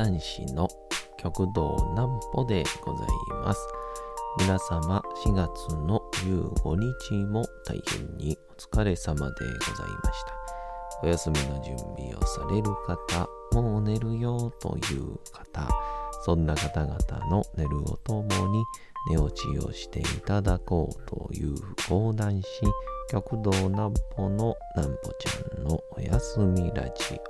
講談師の極道南歩でございます。皆様4月の15日も大変にお疲れ様でございました。お休みの準備をされる方、もう寝るよという方、そんな方々の寝るをともに寝落ちをしていただこうという講談師、極道南歩の南歩ちゃんのおやすみラジオ。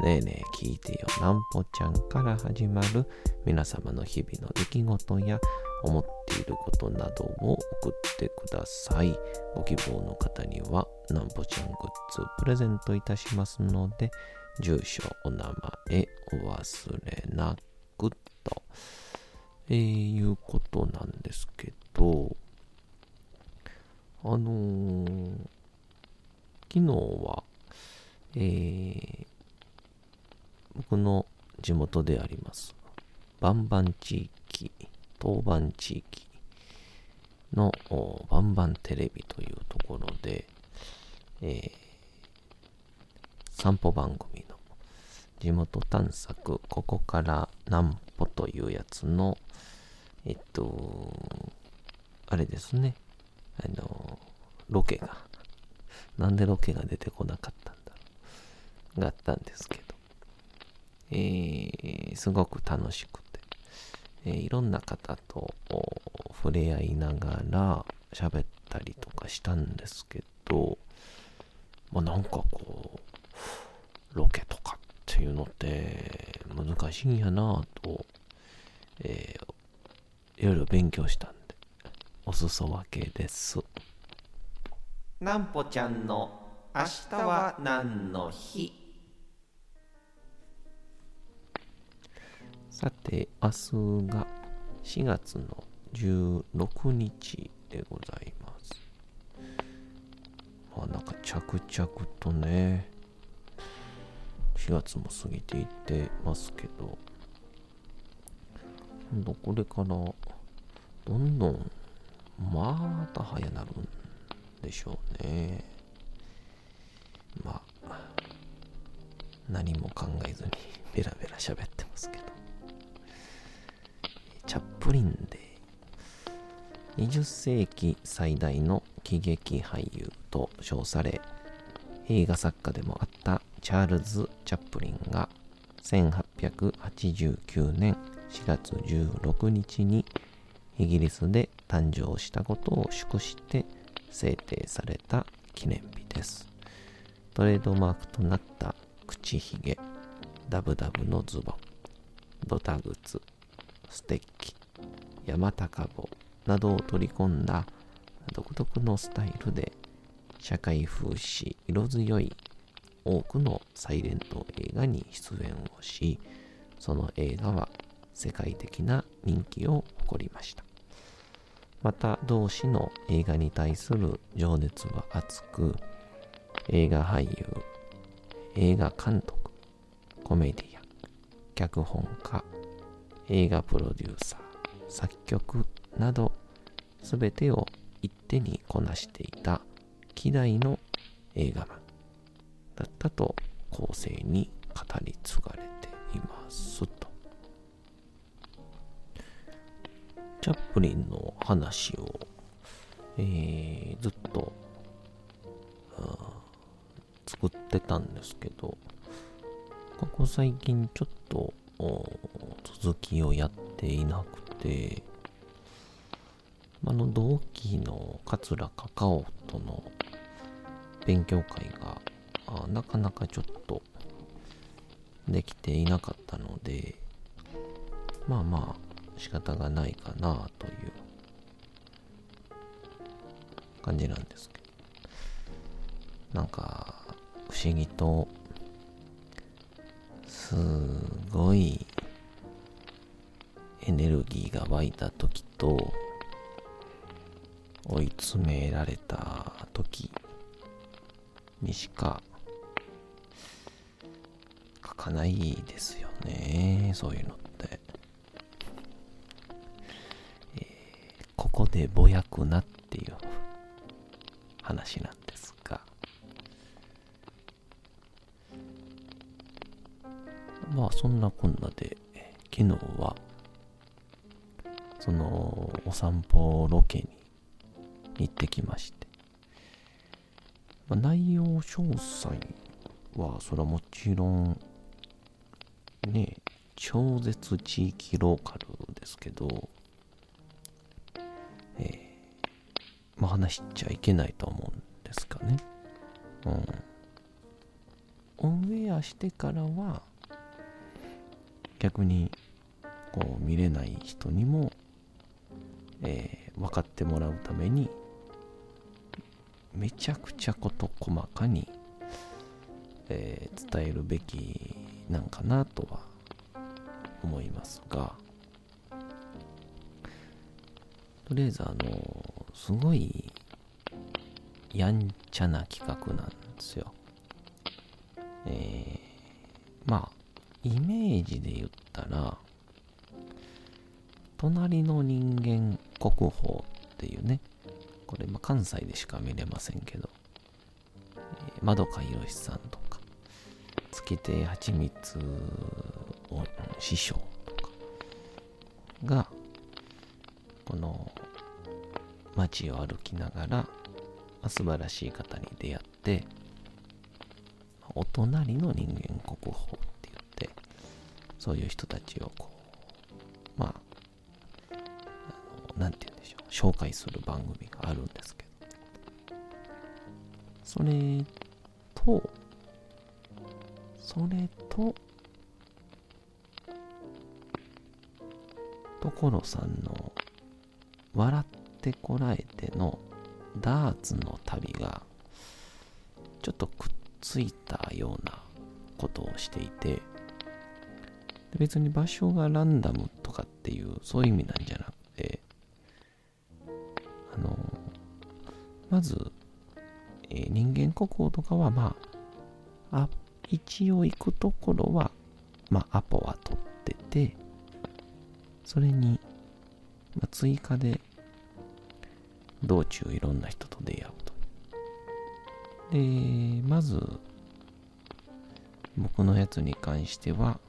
ねえねえ聞いてよなんぽちゃんから始まる皆様の日々の出来事や思っていることなどを送ってください。ご希望の方にはなんぽちゃんグッズプレゼントいたしますので、住所、お名前、お忘れなくと、えー、いうことなんですけど、あのー、昨日は、えー、僕の地元であります、バンバン地域、当番地域のバンバンテレビというところで、えー、散歩番組の地元探索、ここから南歩というやつの、えっと、あれですね、あの、ロケが、なんでロケが出てこなかったんだろう、があったんですけど、えー、すごく楽しくて、えー、いろんな方と触れ合いながら喋ったりとかしたんですけど、まあ、なんかこう、ロケとかっていうのって難しいんやなぁと、えー、いろいろ勉強したんで、お裾分けです。なんぽちゃんの明日は何の日？さて、明日が4月の16日でございます。まあなんか着々とね、4月も過ぎていってますけど、今度これからどんどんまた早なるんでしょうね。まあ、何も考えずにベラベラ喋ってますけど。プリンで20世紀最大の喜劇俳優と称され映画作家でもあったチャールズ・チャップリンが1889年4月16日にイギリスで誕生したことを祝して制定された記念日です。トレードマークとなった口ひげ、ダブダブのズボン、ドタ靴、ステッキ、山高帽などを取り込んだ独特のスタイルで社会風刺色強い多くのサイレント映画に出演をしその映画は世界的な人気を誇りました。また同氏の映画に対する情熱は熱く映画俳優映画監督コメディアン脚本家映画プロデューサー、作曲など全てを一手にこなしていた希代の映画マンだったと後世に語り継がれていますと。チャップリンの話を、えー、ずっと作ってたんですけど、ここ最近ちょっと続きをやっていなくて、あの同期の桂カカオとの勉強会がなかなかちょっとできていなかったので、まあまあ仕方がないかなという感じなんですけど、なんか不思議とすごいエネルギーが湧いた時と追い詰められた時にしか書かないですよねそういうのって、えー、ここでぼやくなっていう話なんですが。まあそんなこんなで昨日はそのお散歩ロケに行ってきまして、まあ、内容詳細はそれはもちろんね超絶地域ローカルですけどえー、まあ話しちゃいけないと思うんですかね。うん。オンエアしてからは逆にこう見れない人にも、えー、分かってもらうためにめちゃくちゃ事細かに、えー、伝えるべきなんかなとは思いますがとりあえずあのすごいやんちゃな企画なんですよ。えー、まあイメージで言ったら隣の人間国宝っていうね。これ、ま、関西でしか見れませんけど、えー、まどかひろしさんとか、月亭はちみつ師匠とかが、この街を歩きながら、まあ、素晴らしい方に出会って、お隣の人間国宝って言って、そういう人たちをこう、紹介する番組があるんですけど、それと、それと、所さんの笑ってこらえてのダーツの旅がちょっとくっついたようなことをしていて。別に場所がランダムとかっていうそういう意味なんじゃなくまず、えー、人間国宝とかはまああ一応行くところはまあアポは取っててそれに、まあ、追加で道中いろんな人と出会うと。で、まず、僕のやつに関しては、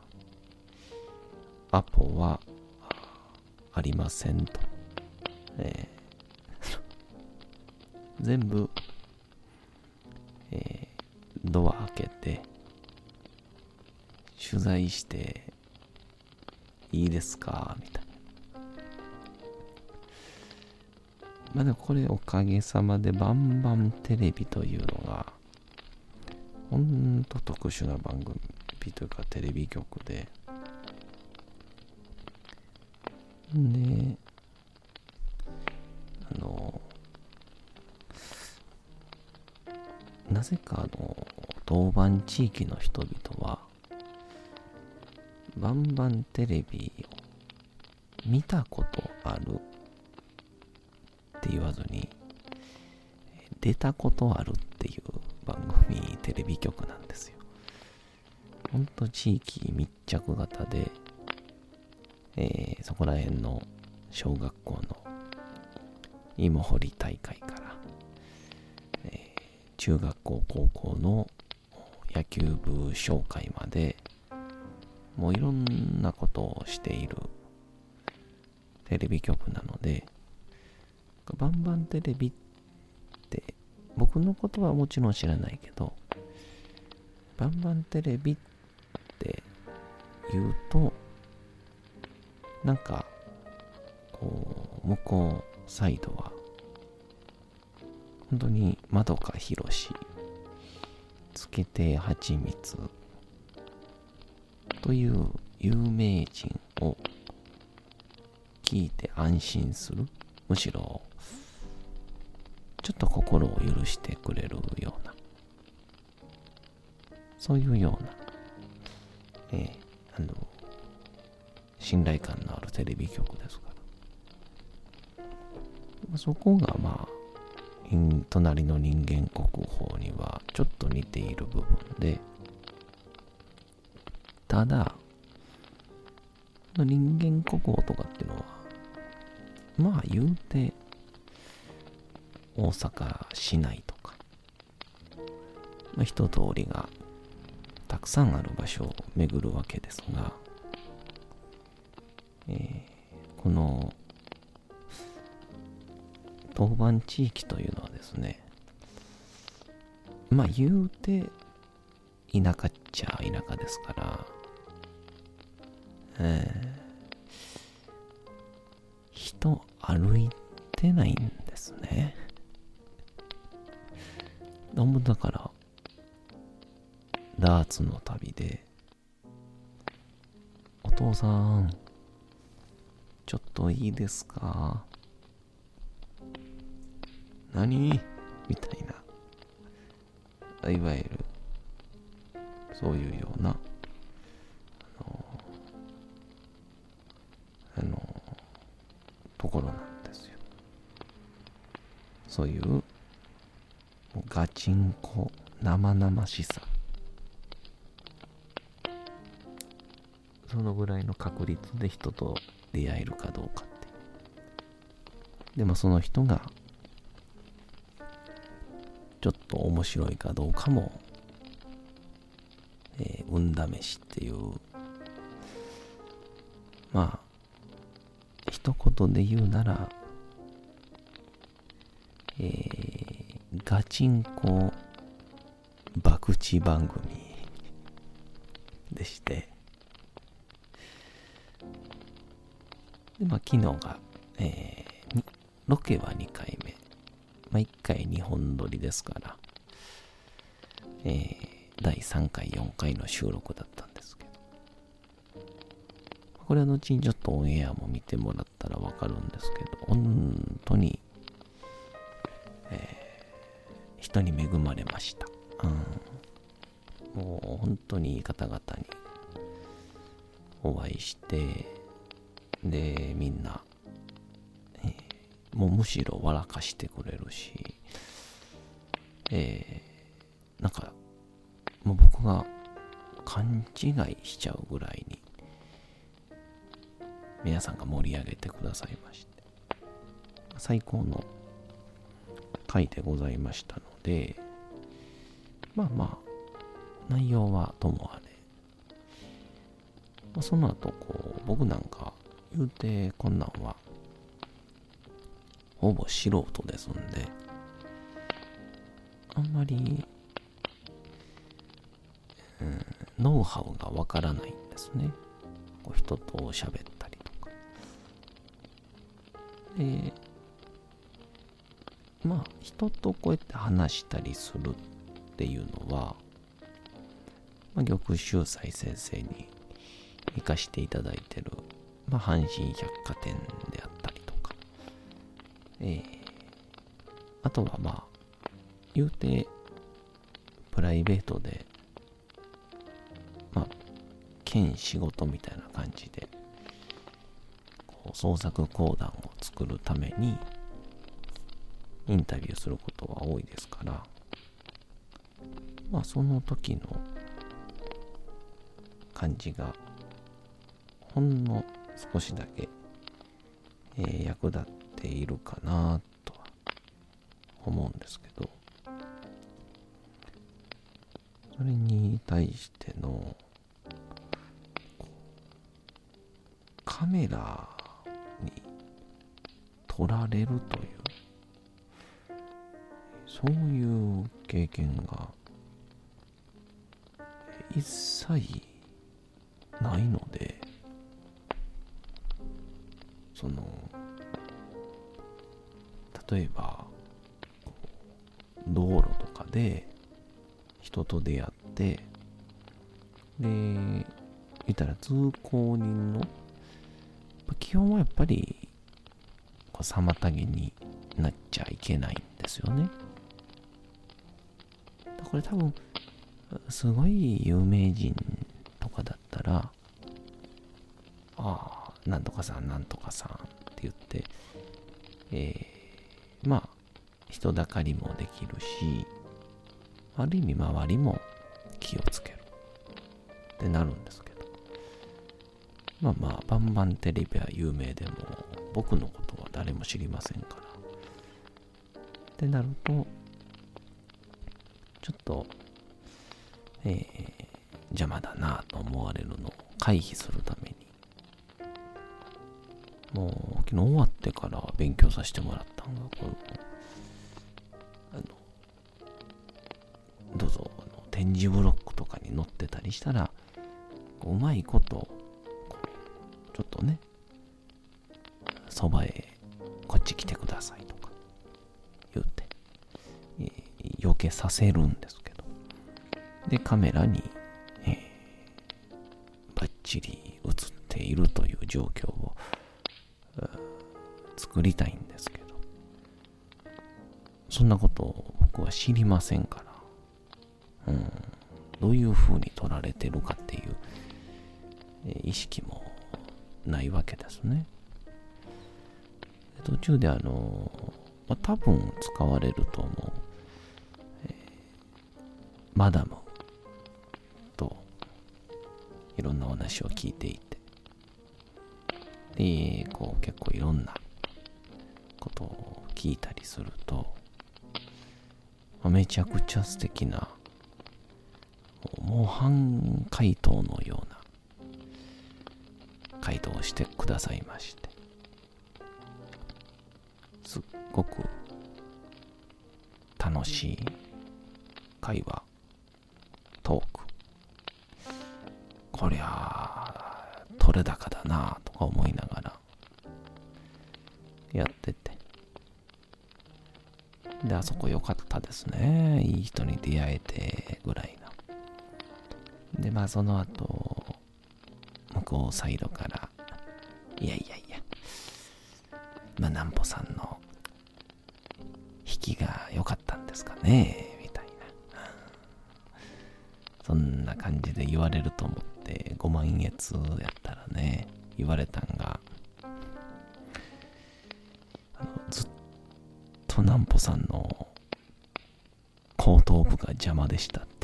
アポはありませんと。えー、全部、えー、ドア開けて、取材していいですか？みたいな。まあでもこれおかげさまでバンバンテレビというのが、ほんと特殊な番組というかテレビ局で、で、なぜかあの、当番地域の人々は、バンバンテレビを見たことあるって言わずに、出たことあるっていう番組、テレビ局なんですよ。ほんと地域密着型で、えー、そこら辺の小学校の芋掘り大会か、中学校、高校の野球部紹介まで、もういろんなことをしているテレビ局なので、バンバンテレビって、僕のことはもちろん知らないけど、バンバンテレビって言うと、なんか、こう、向こうサイドは、本当にまどかひろし、つけてはちみつ、という有名人を聞いて安心する。むしろ、ちょっと心を許してくれるような、そういうような、えー、あの、信頼感のあるテレビ局ですから。そこがまあ、隣の人間国宝にはちょっと似ている部分で、ただ、人間国宝とかっていうのは、まあ言うて、大阪市内とか、まあ、一通りがたくさんある場所を巡るわけですが、えー、この当番地域というのはですねまあ言うて田舎っちゃ田舎ですから、えー、人歩いてないんですね。だからダーツの旅で、お父さん、ちょっといいですか？何？みたいな、いわゆる、そういうような、あの、あの、ところなんですよ。そういう、ガチンコ、生々しさ。そのぐらいの確率で人と出会えるかどうかってでもその人がと面白いかどうかも、えー、運試しっていうまあ一言で言うならえー、ガチンコ博打番組でしてで、まあ、昨日が、えー、ロケは2回目。まあ、1回2本撮りですから、えー、第3回、4回の収録だったんですけど。これは後にちょっとオンエアも見てもらったらわかるんですけど、本当に、えー、人に恵まれました。うん。もう本当にいい方々にお会いして、で、みんな、えー、もうむしろ笑かしてくれるし、えー、なんか、もう僕が勘違いしちゃうぐらいに、皆さんが盛り上げてくださいまして、最高の回でございましたので、まあまあ、内容はともあれ、ま、その後、こう、僕なんか、言うてこんなんはほぼ素人ですんであんまり、うん、ノウハウがわからないんですね。こう人と喋ったりとか。でまあ人とこうやって話したりするっていうのは、まあ、玉秀斎先生に生かしていただいてるまあ、阪神百貨店であったりとか、えー、あとはまあ、言うて、プライベートで、兼仕事みたいな感じで、こう創作講談を作るために、インタビューすることは多いですから、まあ、その時の感じが、ほんの少しだけ、えー、役立っているかなとは思うんですけどそれに対してのカメラに撮られるというそういう経験が一切ないのでその例えば道路とかで人と出会ってで言ったら通行人の基本はやっぱりこう妨げになっちゃいけないんですよね。これ多分すごい有名人とかだったらああなんとかさん、なんとかさんって言って、えー、まあ、人だかりもできるし、ある意味周りも気をつけるってなるんです、まあまあ、バンバンテレビは有名でも、僕のことは誰も知りませんから。ってなると、ちょっと、えー、邪魔だなと思われるのを回避するために、もう昨日終わってから勉強させてもらったんが、この、あの、どうぞ、あの展示ブロックとかに載ってたりしたら、うまいこと、とね、そばへこっち来てくださいとか。言って、えー、避けさせるんですけど、で、カメラに、えー、バッチリ映っているという状況を、作りたいんですけど、そんなことを僕は知りませんから、うん、どういう風に撮られてるかっていう、意識もないわけですね。途中であの、まあ、多分使われると思う、えー、マダムといろんなお話を聞いていて、で、こう結構いろんなことを聞いたりすると、まあ、めちゃくちゃ素敵な、模範回答のような回答してくださいまして、すっごく楽しい会話、トーク。こりゃ、取れ高だなとか思いながらやってて。で、あそこ良かったですね。いい人に出会えてぐらいの。で、まあその後、こうサイドから、いやいやいや、まあ南穂さんの引きが良かったんですかね、みたいな。そんな感じで言われると思って5万円やったらね、言われたんが、ずっと南穂さんの後頭部が邪魔でしたって。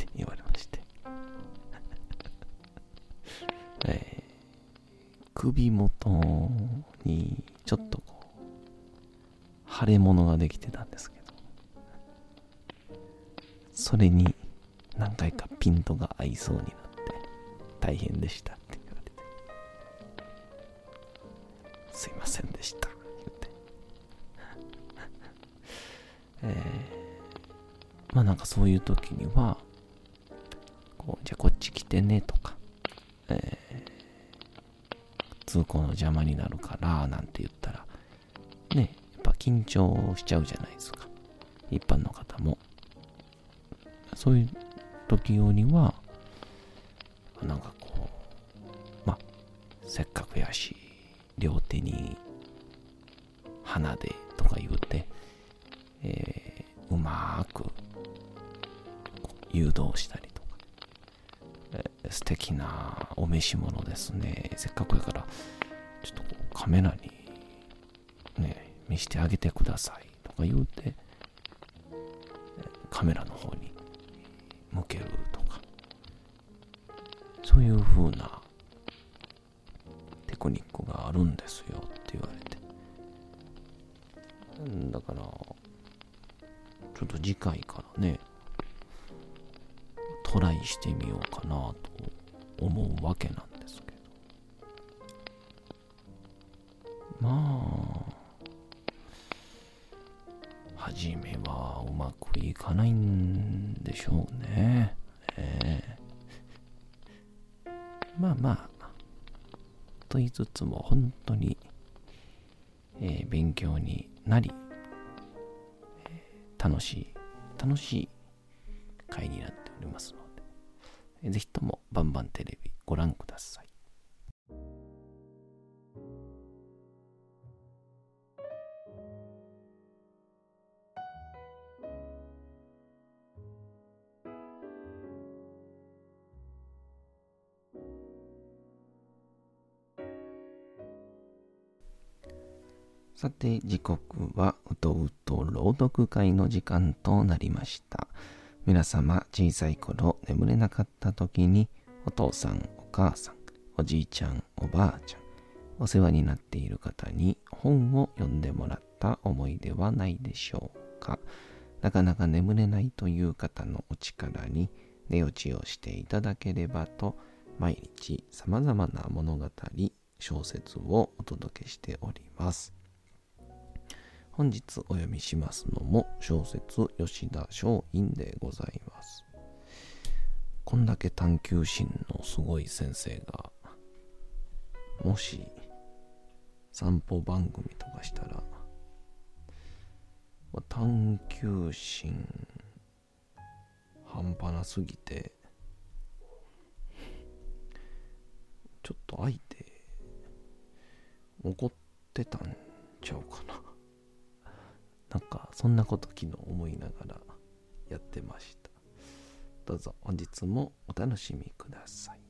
首元にちょっとこう腫れ物ができてたんですけどそれに何回かピントが合いそうになって大変でしたって言われてすいませんでした。言ってえー、まあなんかそういう時には、こう、じゃあこっち来てねとか、えー、通行の邪魔になるからなんて言ったら、ね、やっぱ緊張しちゃうじゃないですか。一般の方も。そういう時用には、なんかこう、まあ、せっかくやし、両手に花でとか言うて、えー、うまく誘導したり、えー、素敵なお召し物ですね。せっかくやから、ちょっとこうカメラにね、見してあげてくださいとか言うて、カメラの方に向けるとか、そういう風なテクニックがあるんですよって言われて。だから、ちょっと次回からね、トライしてみようかなと思うわけなんですけど。まあ、初めはうまくいかないんでしょうね。えー、まあまあ、と言いつつも本当に、えー、勉強になり、楽しい、楽しい回になっておりますので、ぜひともバンバンテレビご覧ください。さて、時刻はうとうと朗読会の時間となりました。皆様、小さい頃眠れなかった時に、お父さん、お母さん、おじいちゃん、おばあちゃん、お世話になっている方に本を読んでもらった思い出はないでしょうか。なかなか眠れないという方のお力に寝落ちをしていただければと、毎日様々な物語、小説をお届けしております。本日お読みしますのも小説吉田松陰でございます。こんだけ探求心のすごい先生が、もし散歩番組とかしたら、探求心半端なすぎて、ちょっと相手怒ってたんちゃうかな。なんかそんなこと昨日思いながらやってました。どうぞ本日もお楽しみください。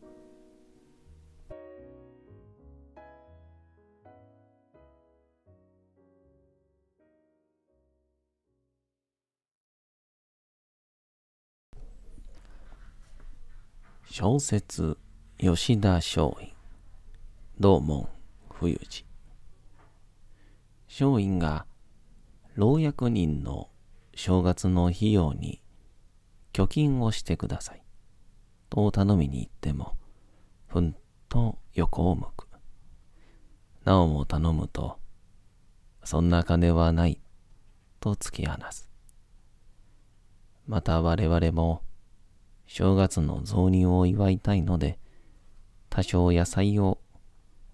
小説吉田松陰。道門冬治松陰が老役人の正月の費用に貯金をしてください。と頼みに行っても、ふんと横を向く。なおも頼むと、そんな金はない、と突き放す。また我々も、正月の雑煮を祝いたいので、多少野菜を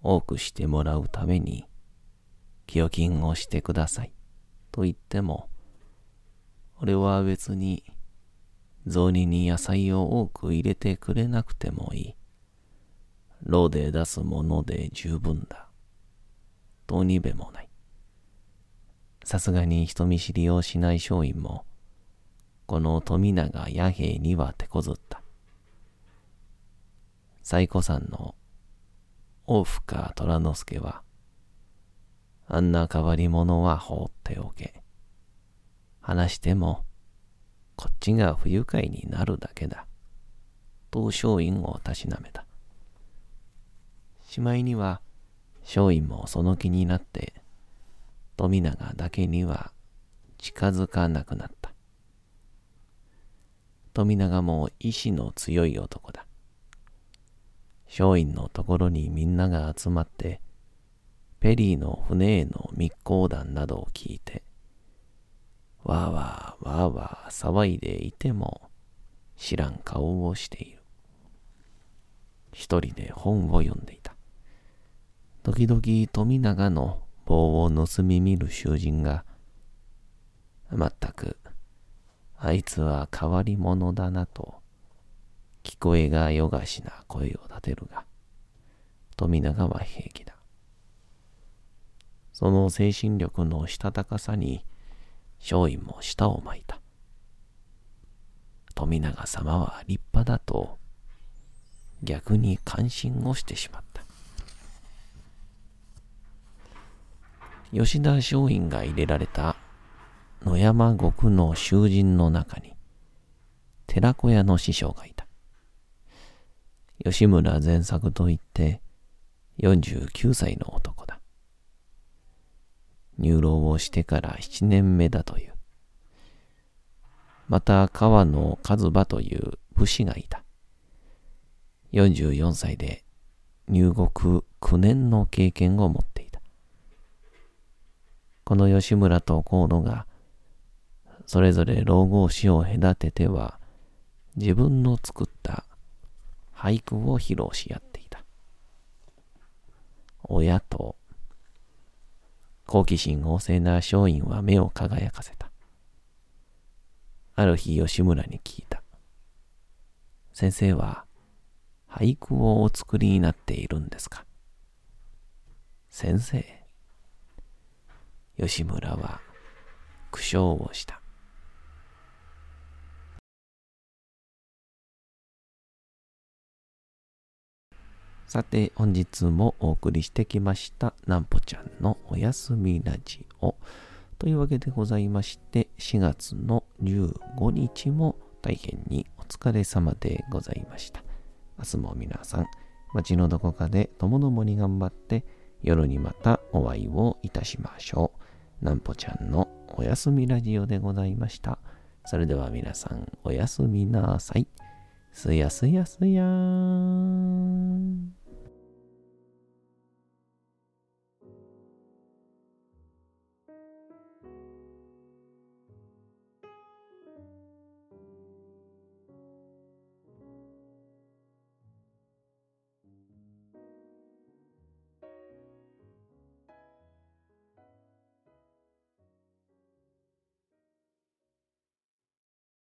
多くしてもらうために、預金をしてください。と言っても、俺は別に雑煮に野菜を多く入れてくれなくてもいい。炉で出すもので十分だ。とにべもない。さすがに人見知りをしない松陰も、この富永弥平には手こずった。最古さんの大深虎之助は、あんな変わり者は放っておけ。話しても、こっちが不愉快になるだけだ。と松陰をたしなめた。しまいには、松陰もその気になって、富永だけには近づかなくなった。富永も意志の強い男だ。松陰のところにみんなが集まって、ペリーの船への密航談などを聞いて、わーわーわーわー騒いでいても知らん顔をしている。一人で本を読んでいた。時々富永の棒を盗み見る囚人が、まったく、あいつは変わり者だなと、聞こえがよがしな声を立てるが、富永は平気だ。その精神力のしたたかさに、松陰も舌を巻いた。富永様は立派だと、逆に感心をしてしまった。吉田松陰が入れられた野山獄の囚人の中に、寺子屋の師匠がいた。吉村善作といって、49歳の男だ。入牢をしてから7年目だという。また川野和馬という武士がいた。44歳で入国9年の経験を持っていた。この吉村と河野がそれぞれ老後死を隔てては自分の作った俳句を披露し合っていた。親と好奇心旺盛な松陰は目を輝かせた。ある日吉村に聞いた。先生は俳句をお作りになっているんですか？先生。吉村は苦笑をした。さて、本日もお送りしてきました、なんぽちゃんのおやすみラジオ。というわけでございまして、4月の15日も大変にお疲れ様でございました。明日も皆さん、街のどこかでともどもに頑張って、夜にまたお会いをいたしましょう。なんぽちゃんのおやすみラジオでございました。それでは皆さん、おやすみなさい。すやすやすやーん。